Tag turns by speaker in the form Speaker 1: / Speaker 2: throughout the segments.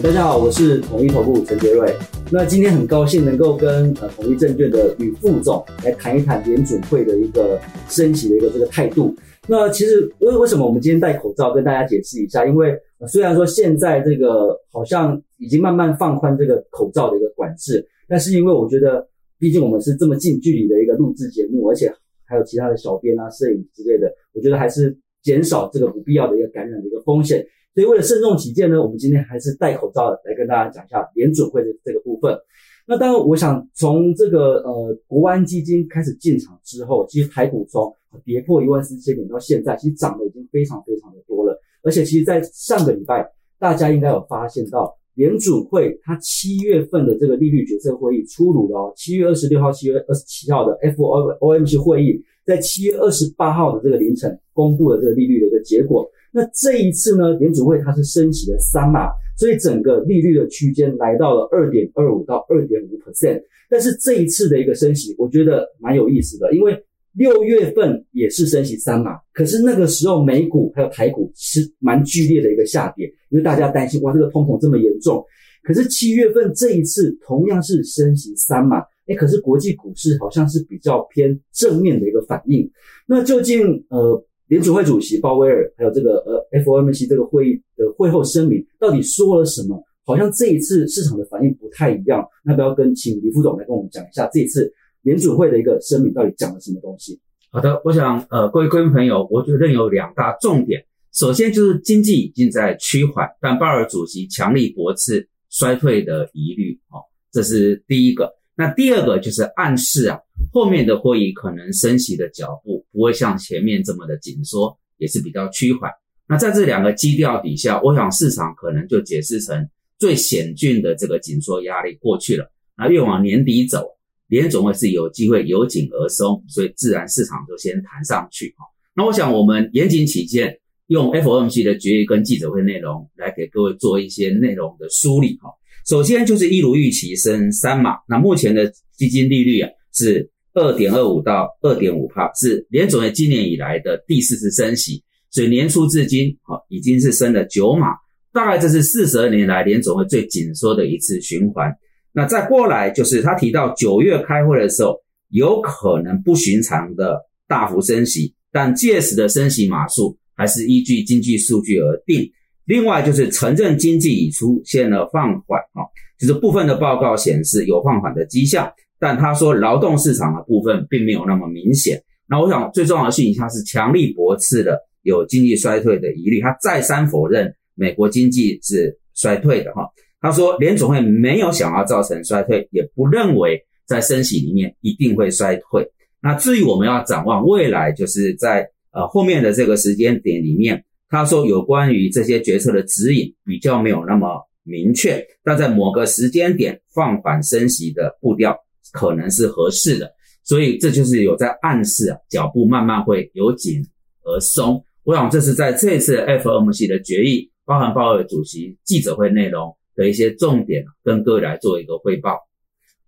Speaker 1: 大家好，我是统一投顾陈杰瑞。那今天很高兴能够跟呃统一证券的吕副总来谈一谈联准会的一个升息的一个这个态度。那其实为为什么我们今天戴口罩，跟大家解释一下，因为虽然说现在这个好像已经慢慢放宽这个口罩的一个管制，但是因为我觉得，毕竟我们是这么近距离的一个录制节目，而且还有其他的小编啊、摄影之类的，我觉得还是减少这个不必要的一个感染的一个风险。所以为了慎重起见呢，我们今天还是戴口罩来跟大家讲一下联准会的这个部分。那当然，我想从这个呃国安基金开始进场之后，其实台股从跌破一万四千点到现在，其实涨的已经非常非常的多了。而且其实，在上个礼拜，大家应该有发现到联准会它七月份的这个利率决策会议出炉了哦。七月二十六号、七月二十七号的 FOMC 会议，在七月二十八号的这个凌晨公布了这个利率的一个结果。那这一次呢，联储会它是升息了三码，所以整个利率的区间来到了二点二五到二点五 percent。但是这一次的一个升息，我觉得蛮有意思的，因为六月份也是升息三码，可是那个时候美股还有台股是蛮剧烈的一个下跌，因为大家担心哇这个通膨这么严重。可是七月份这一次同样是升息三码，哎，可是国际股市好像是比较偏正面的一个反应。那究竟呃？联储会主席鲍威尔还有这个呃 FOMC 这个会议的会后声明到底说了什么？好像这一次市场的反应不太一样。那不要跟请李副总来跟我们讲一下这一次联储会的一个声明到底讲了什么东西？
Speaker 2: 好的，我想呃各位观众朋友，我觉得有两大重点。首先就是经济已经在趋缓，但鲍尔主席强力驳斥衰退的疑虑，哦，这是第一个。那第二个就是暗示啊。后面的会议可能升息的脚步不会像前面这么的紧缩，也是比较趋缓。那在这两个基调底下，我想市场可能就解释成最险峻的这个紧缩压力过去了。那越往年底走，联总会是有机会由紧而松，所以自然市场就先弹上去哈。那我想我们严谨起见，用 FOMC 的决议跟记者会内容来给各位做一些内容的梳理哈。首先就是一如预期升三码，那目前的基金利率啊是。二点二五到二点五帕是联总会今年以来的第四次升息，所以年初至今，哈已经是升了九码，大概这是四十二年来联总会最紧缩的一次循环。那再过来就是他提到九月开会的时候，有可能不寻常的大幅升息，但届时的升息码数还是依据经济数据而定。另外就是承认经济已出现了放缓，哈，就是部分的报告显示有放缓的迹象。但他说劳动市场的部分并没有那么明显。那我想最重要的讯息，他是强力驳斥了有经济衰退的疑虑。他再三否认美国经济是衰退的哈。他说联总会没有想要造成衰退，也不认为在升息里面一定会衰退。那至于我们要展望未来，就是在呃后面的这个时间点里面，他说有关于这些决策的指引比较没有那么明确，但在某个时间点放缓升息的步调。可能是合适的，所以这就是有在暗示啊，脚步慢慢会由紧而松。我想这是在这次 FOMC 的决议，包含鲍尔主席记者会内容的一些重点，跟各位来做一个汇报。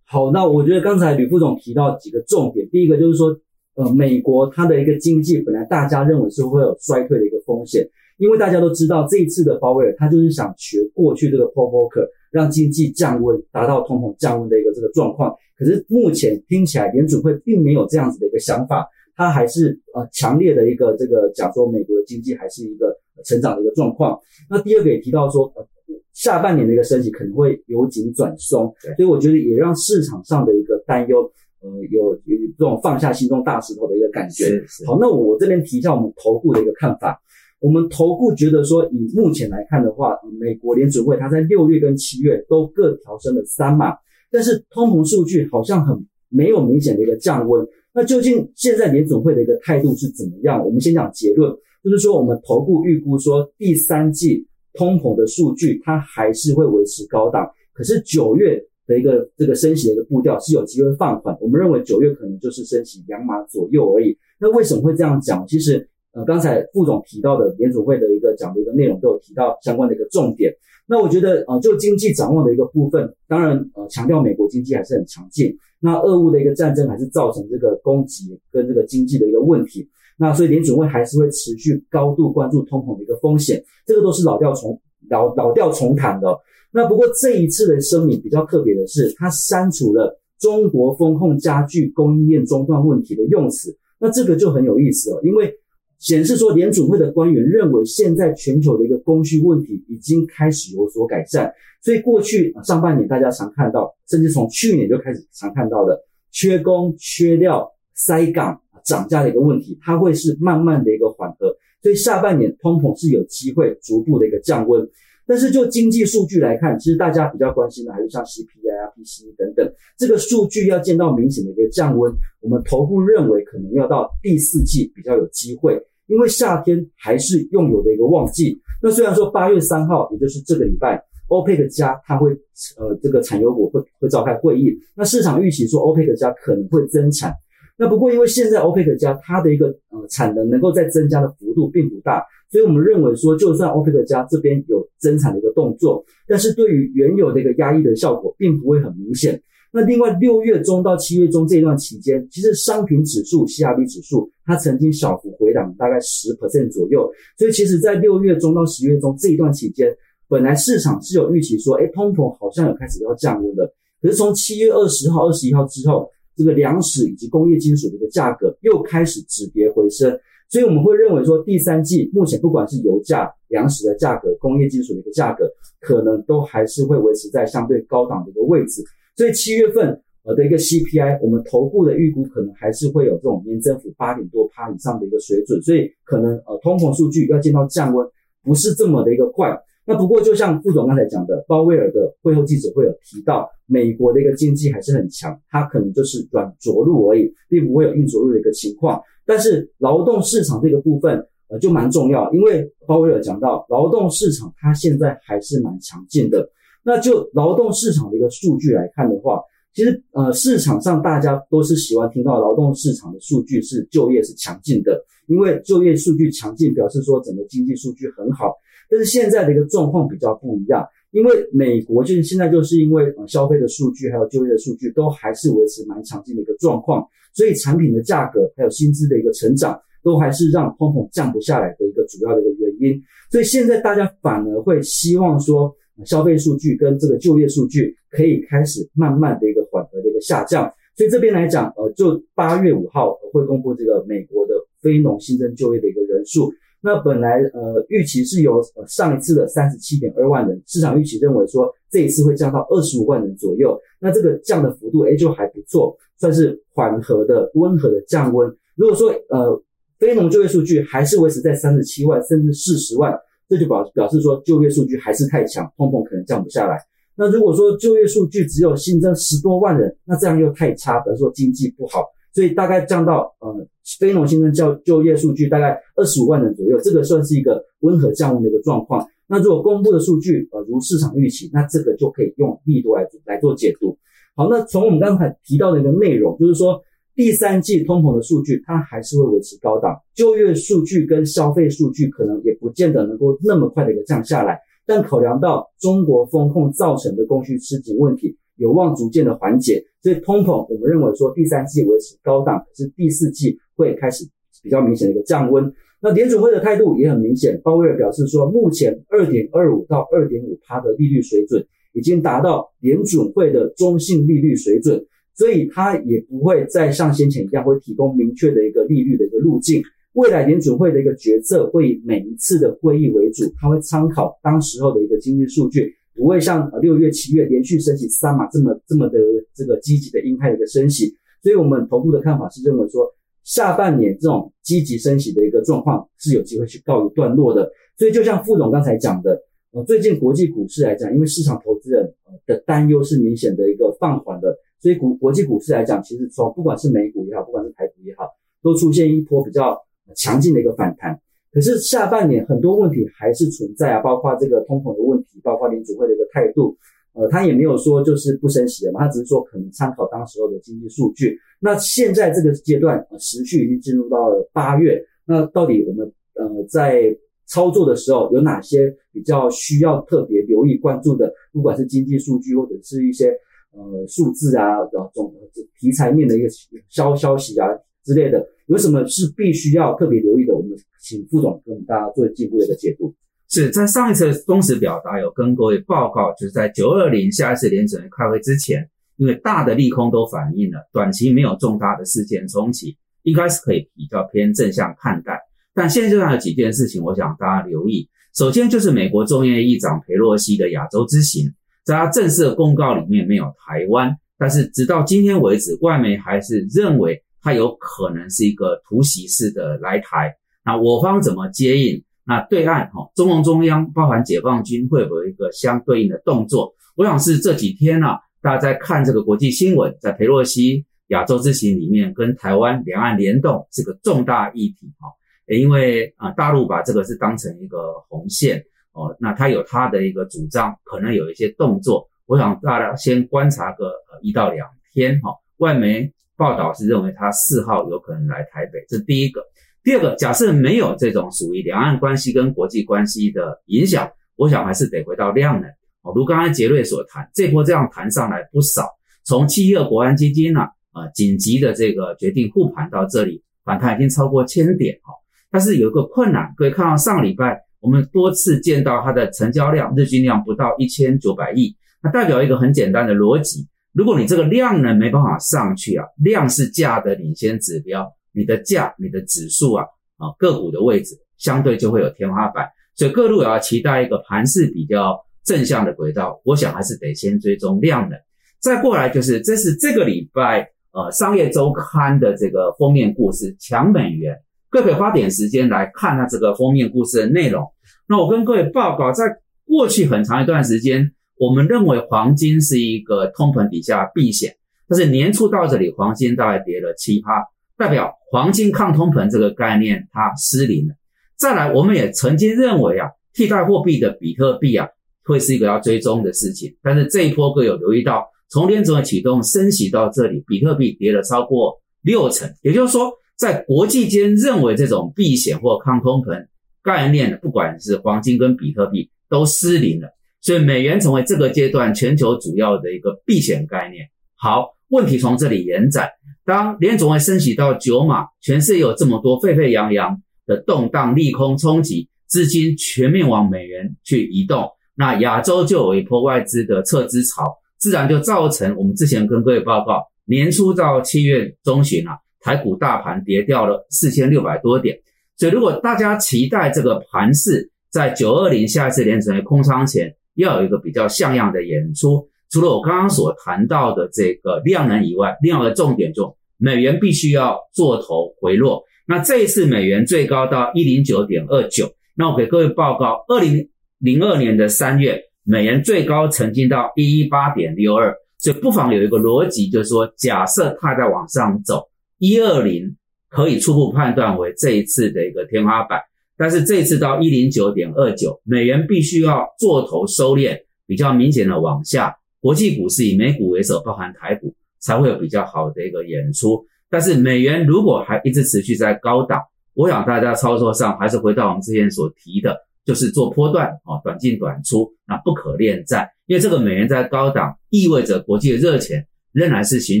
Speaker 1: 好，那我觉得刚才吕副总提到几个重点，第一个就是说，呃，美国它的一个经济本来大家认为是会有衰退的一个风险，因为大家都知道这一次的鲍威尔他就是想学过去这个 Paul Volcker，让经济降温，达到通膨降温的一个这个状况。可是目前听起来，联储会并没有这样子的一个想法，他还是呃强烈的一个这个讲说美国的经济还是一个成长的一个状况。那第二个也提到说，呃下半年的一个升级可能会由紧转松，所以我觉得也让市场上的一个担忧，呃有有这种放下心中大石头的一个感觉。好，那我这边提一下我们投顾的一个看法，我们投顾觉得说，以目前来看的话，美国联储会它在六月跟七月都各调升了三码。但是通膨数据好像很没有明显的一个降温，那究竟现在联总会的一个态度是怎么样？我们先讲结论，就是说我们投顾预估说第三季通膨的数据它还是会维持高档，可是九月的一个这个升息的一个步调是有机会放缓，我们认为九月可能就是升息两码左右而已。那为什么会这样讲？其实刚才副总提到的联储会的一个讲的一个内容都有提到相关的一个重点。那我觉得，呃，就经济展望的一个部分，当然，呃，强调美国经济还是很强劲。那俄乌的一个战争还是造成这个供给跟这个经济的一个问题。那所以联准会还是会持续高度关注通膨的一个风险，这个都是老调重老老调重弹的。那不过这一次的声明比较特别的是，它删除了中国风控加剧供应链中断问题的用词。那这个就很有意思了，因为显示说联准会的官员认为现在全球的一个供需问题已经开始有所改善，所以过去上半年大家常看到，甚至从去年就开始常看到的缺工、缺料、塞港、涨价的一个问题，它会是慢慢的一个缓和。所以下半年通膨是有机会逐步的一个降温，但是就经济数据来看，其实大家比较关心的还是像 CPI 啊、PCE 等等，这个数据要见到明显的一个降温，我们头部认为可能要到第四季比较有机会，因为夏天还是用油的一个旺季。那虽然说八月三号，也就是这个礼拜，欧佩克加它会呃这个产油国会会召开会议，那市场预期说欧佩克加可能会增产。那不过，因为现在欧佩克加它的一个呃产能能够再增加的幅度并不大，所以我们认为说，就算欧佩克加这边有增产的一个动作，但是对于原有的一个压抑的效果并不会很明显。那另外，六月中到七月中这一段期间，其实商品指数 CRB 指数它曾经小幅回档大概十 percent 左右，所以其实在六月中到十月中这一段期间，本来市场是有预期说，哎，通膨好像有开始要降温的，可是从七月二十号、二十一号之后。这个粮食以及工业金属的一个价格又开始止跌回升，所以我们会认为说，第三季目前不管是油价、粮食的价格、工业金属的一个价格，可能都还是会维持在相对高档的一个位置。所以七月份呃的一个 CPI，我们头部的预估可能还是会有这种年增幅八点多趴以上的一个水准，所以可能呃通膨数据要见到降温不是这么的一个快。那不过，就像副总刚才讲的，鲍威尔的会后记者会有提到，美国的一个经济还是很强，它可能就是软着陆而已，并不会有硬着陆的一个情况。但是劳动市场这个部分，呃，就蛮重要，因为鲍威尔讲到，劳动市场它现在还是蛮强劲的。那就劳动市场的一个数据来看的话，其实呃，市场上大家都是喜欢听到劳动市场的数据是就业是强劲的，因为就业数据强劲，表示说整个经济数据很好。但是现在的一个状况比较不一样，因为美国就是现在就是因为呃消费的数据还有就业的数据都还是维持蛮强劲的一个状况，所以产品的价格还有薪资的一个成长都还是让通膨降不下来的一个主要的一个原因。所以现在大家反而会希望说消费数据跟这个就业数据可以开始慢慢的一个缓和的一个下降。所以这边来讲，呃，就八月五号会公布这个美国的非农新增就业的一个人数。那本来呃预期是由呃上一次的三十七点二万人，市场预期认为说这一次会降到二十五万人左右。那这个降的幅度哎就还不错，算是缓和的温和的降温。如果说呃非农就业数据还是维持在三十七万甚至四十万，这就表表示说就业数据还是太强，通膨可能降不下来。那如果说就业数据只有新增十多万人，那这样又太差，表示说经济不好。所以大概降到呃非农新增就就业数据大概二十五万人左右，这个算是一个温和降温的一个状况。那如果公布的数据呃如市场预期，那这个就可以用力度来来做解读。好，那从我们刚才提到的一个内容，就是说第三季通膨的数据它还是会维持高档，就业数据跟消费数据可能也不见得能够那么快的一个降下来。但考量到中国风控造成的供需吃紧问题。有望逐渐的缓解，所以通膨我们认为说第三季维持高档，可是第四季会开始比较明显的一个降温。那联准会的态度也很明显，鲍威尔表示说，目前二点二五到二点五趴的利率水准已经达到联准会的中性利率水准，所以他也不会再像先前一样会提供明确的一个利率的一个路径。未来联准会的一个决策会以每一次的会议为主，他会参考当时候的一个经济数据。不会像呃六月、七月连续升息三码这么这么的这个积极的鹰派的一个升息，所以我们头部的看法是认为说，下半年这种积极升息的一个状况是有机会去告一段落的。所以就像副总刚才讲的，呃，最近国际股市来讲，因为市场投资人呃的担忧是明显的一个放缓的，所以股国际股市来讲，其实从不管是美股也好，不管是台股也好，都出现一波比较强劲的一个反弹。可是下半年很多问题还是存在啊，包括这个通膨的问题，包括联储会的一个态度，呃，他也没有说就是不升息了嘛，他只是说可能参考当时候的经济数据。那现在这个阶段，呃，时序已经进入到了八月，那到底我们呃在操作的时候有哪些比较需要特别留意关注的？不管是经济数据或者是一些呃数字啊，总题材面的一个消消息啊之类的。有什么是必须要特别留意的？我们请副总跟大家做进一步的一个解读。
Speaker 2: 是在上一次公时表达有跟各位报告，就是在九二零下一次联准会开会之前，因为大的利空都反映了，短期没有重大的事件冲击，应该是可以比较偏正向看待。但现在有几件事情，我想大家留意。首先就是美国众议议长佩洛西的亚洲之行，在他正式的公告里面没有台湾，但是直到今天为止，外媒还是认为他有可能是一个突袭式的来台。那我方怎么接应？那对岸哈，中共中央包含解放军会不会有一个相对应的动作？我想是这几天呢，大家在看这个国际新闻，在佩洛西亚洲之行里面，跟台湾两岸联动是个重大议题哈。因为啊，大陆把这个是当成一个红线哦，那他有他的一个主张，可能有一些动作。我想大家先观察个呃一到两天哈。外媒报道是认为他四号有可能来台北，这是第一个。第二个，假设没有这种属于两岸关系跟国际关系的影响，我想还是得回到量能哦。如刚才杰瑞所谈，这波这样谈上来不少，从七二国安基金呢啊紧急的这个决定护盘到这里，反弹已经超过千点哈。但是有一个困难，可以看到上礼拜我们多次见到它的成交量日均量不到一千九百亿，那代表一个很简单的逻辑：如果你这个量呢没办法上去啊，量是价的领先指标。你的价、你的指数啊，啊个股的位置相对就会有天花板，所以各路也要期待一个盘势比较正向的轨道。我想还是得先追踪量的，再过来就是这是这个礼拜呃商业周刊的这个封面故事，强美元，各位花点时间来看它这个封面故事的内容。那我跟各位报告，在过去很长一段时间，我们认为黄金是一个通膨底下避险，但是年初到这里，黄金大概跌了七趴。代表黄金抗通膨这个概念它失灵了。再来，我们也曾经认为啊，替代货币的比特币啊，会是一个要追踪的事情。但是这一波各位有留意到，从联总会启动升息到这里，比特币跌了超过六成。也就是说，在国际间认为这种避险或抗通膨概念，不管是黄金跟比特币都失灵了。所以美元成为这个阶段全球主要的一个避险概念。好，问题从这里延展。当联总会升息到九码，全世界有这么多沸沸扬扬的动荡、利空冲击，资金全面往美元去移动，那亚洲就有一波外资的撤资潮，自然就造成我们之前跟各位报告，年初到七月中旬啊，台股大盘跌掉了四千六百多点。所以如果大家期待这个盘势在九二零下一次联总会空仓前要有一个比较像样的演出，除了我刚刚所谈到的这个量能以外，另外的重点就。美元必须要做头回落，那这一次美元最高到一零九点二九，那我给各位报告，二零零二年的三月，美元最高曾经到一一八点六二，所以不妨有一个逻辑，就是说，假设它在往上走，一二零可以初步判断为这一次的一个天花板，但是这次到一零九点二九，美元必须要做头收敛，比较明显的往下，国际股市以美股为首，包含台股。才会有比较好的一个演出，但是美元如果还一直持续在高档，我想大家操作上还是回到我们之前所提的，就是做波段啊，短进短出，那不可恋战，因为这个美元在高档，意味着国际的热钱仍然是寻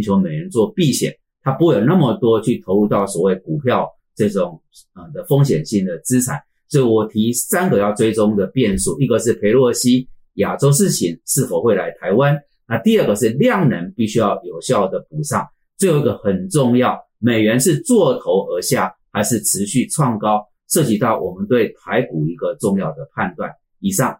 Speaker 2: 求美元做避险，它不会有那么多去投入到所谓股票这种呃的风险性的资产，所以我提三个要追踪的变数，一个是佩洛西亚洲事情是否会来台湾。那第二个是量能必须要有效的补上，最后一个很重要，美元是做头而下还是持续创高，涉及到我们对台股一个重要的判断。以上，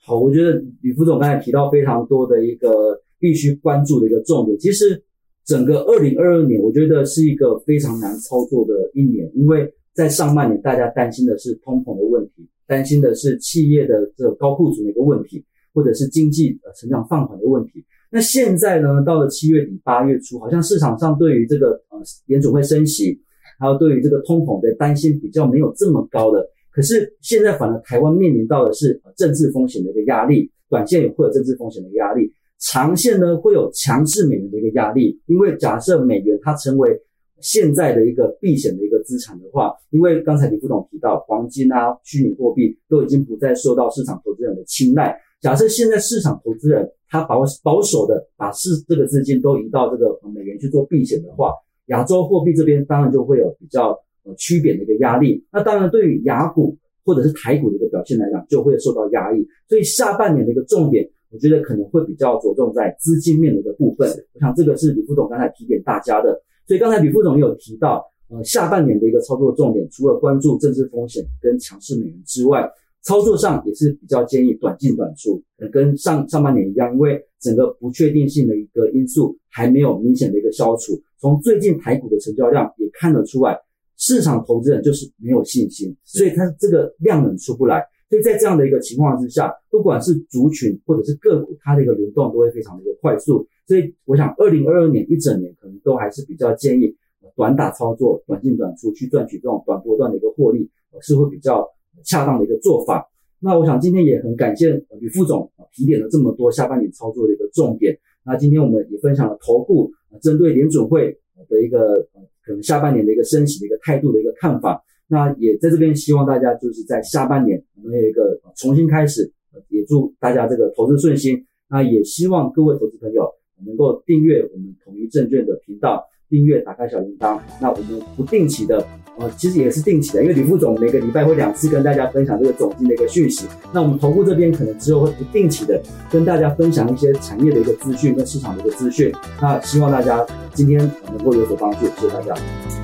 Speaker 1: 好，我觉得吕副总刚才提到非常多的一个必须关注的一个重点。其实整个二零二二年，我觉得是一个非常难操作的一年，因为在上半年大家担心的是通膨的问题，担心的是企业的这个高库存的一个问题。或者是经济呃成长放缓的问题。那现在呢，到了七月底八月初，好像市场上对于这个呃联储会升息，还有对于这个通膨的担心比较没有这么高的。可是现在反而台湾面临到的是政治风险的一个压力，短线也会有政治风险的压力，长线呢会有强势美元的一个压力。因为假设美元它成为现在的一个避险的一个资产的话，因为刚才李副总提到黄金啊、虚拟货币都已经不再受到市场投资人的青睐。假设现在市场投资人他保保守的把市这个资金都移到这个美元去做避险的话，亚洲货币这边当然就会有比较呃区别的一个压力。那当然对于雅股或者是台股的一个表现来讲，就会受到压抑。所以下半年的一个重点，我觉得可能会比较着重在资金面的一个部分。我想这个是李副总刚才提点大家的。所以刚才李副总也有提到，呃，下半年的一个操作重点，除了关注政治风险跟强势美元之外，操作上也是比较建议短进短出，跟上上半年一样，因为整个不确定性的一个因素还没有明显的一个消除。从最近台股的成交量也看得出来，市场投资人就是没有信心，所以它这个量能出不来。所以在这样的一个情况之下，不管是族群或者是个股，它的一个流动都会非常的一个快速。所以我想，二零二二年一整年可能都还是比较建议短打操作、短进短出去赚取这种短波段的一个获利，是会比较恰当的一个做法。那我想今天也很感谢吕副总提点了这么多下半年操作的一个重点。那今天我们也分享了头部针对联准会的一个可能下半年的一个升息的一个态度的一个看法。那也在这边希望大家就是在下半年能有一个重新开始，也祝大家这个投资顺心。那也希望各位投资朋友。能够订阅我们统一证券的频道，订阅打开小铃铛。那我们不定期的，呃，其实也是定期的，因为李副总每个礼拜会两次跟大家分享这个总经的一个讯息。那我们投顾这边可能之后会不定期的跟大家分享一些产业的一个资讯跟市场的一个资讯。那希望大家今天能够有所帮助，谢谢大家，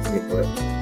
Speaker 2: 谢谢各位。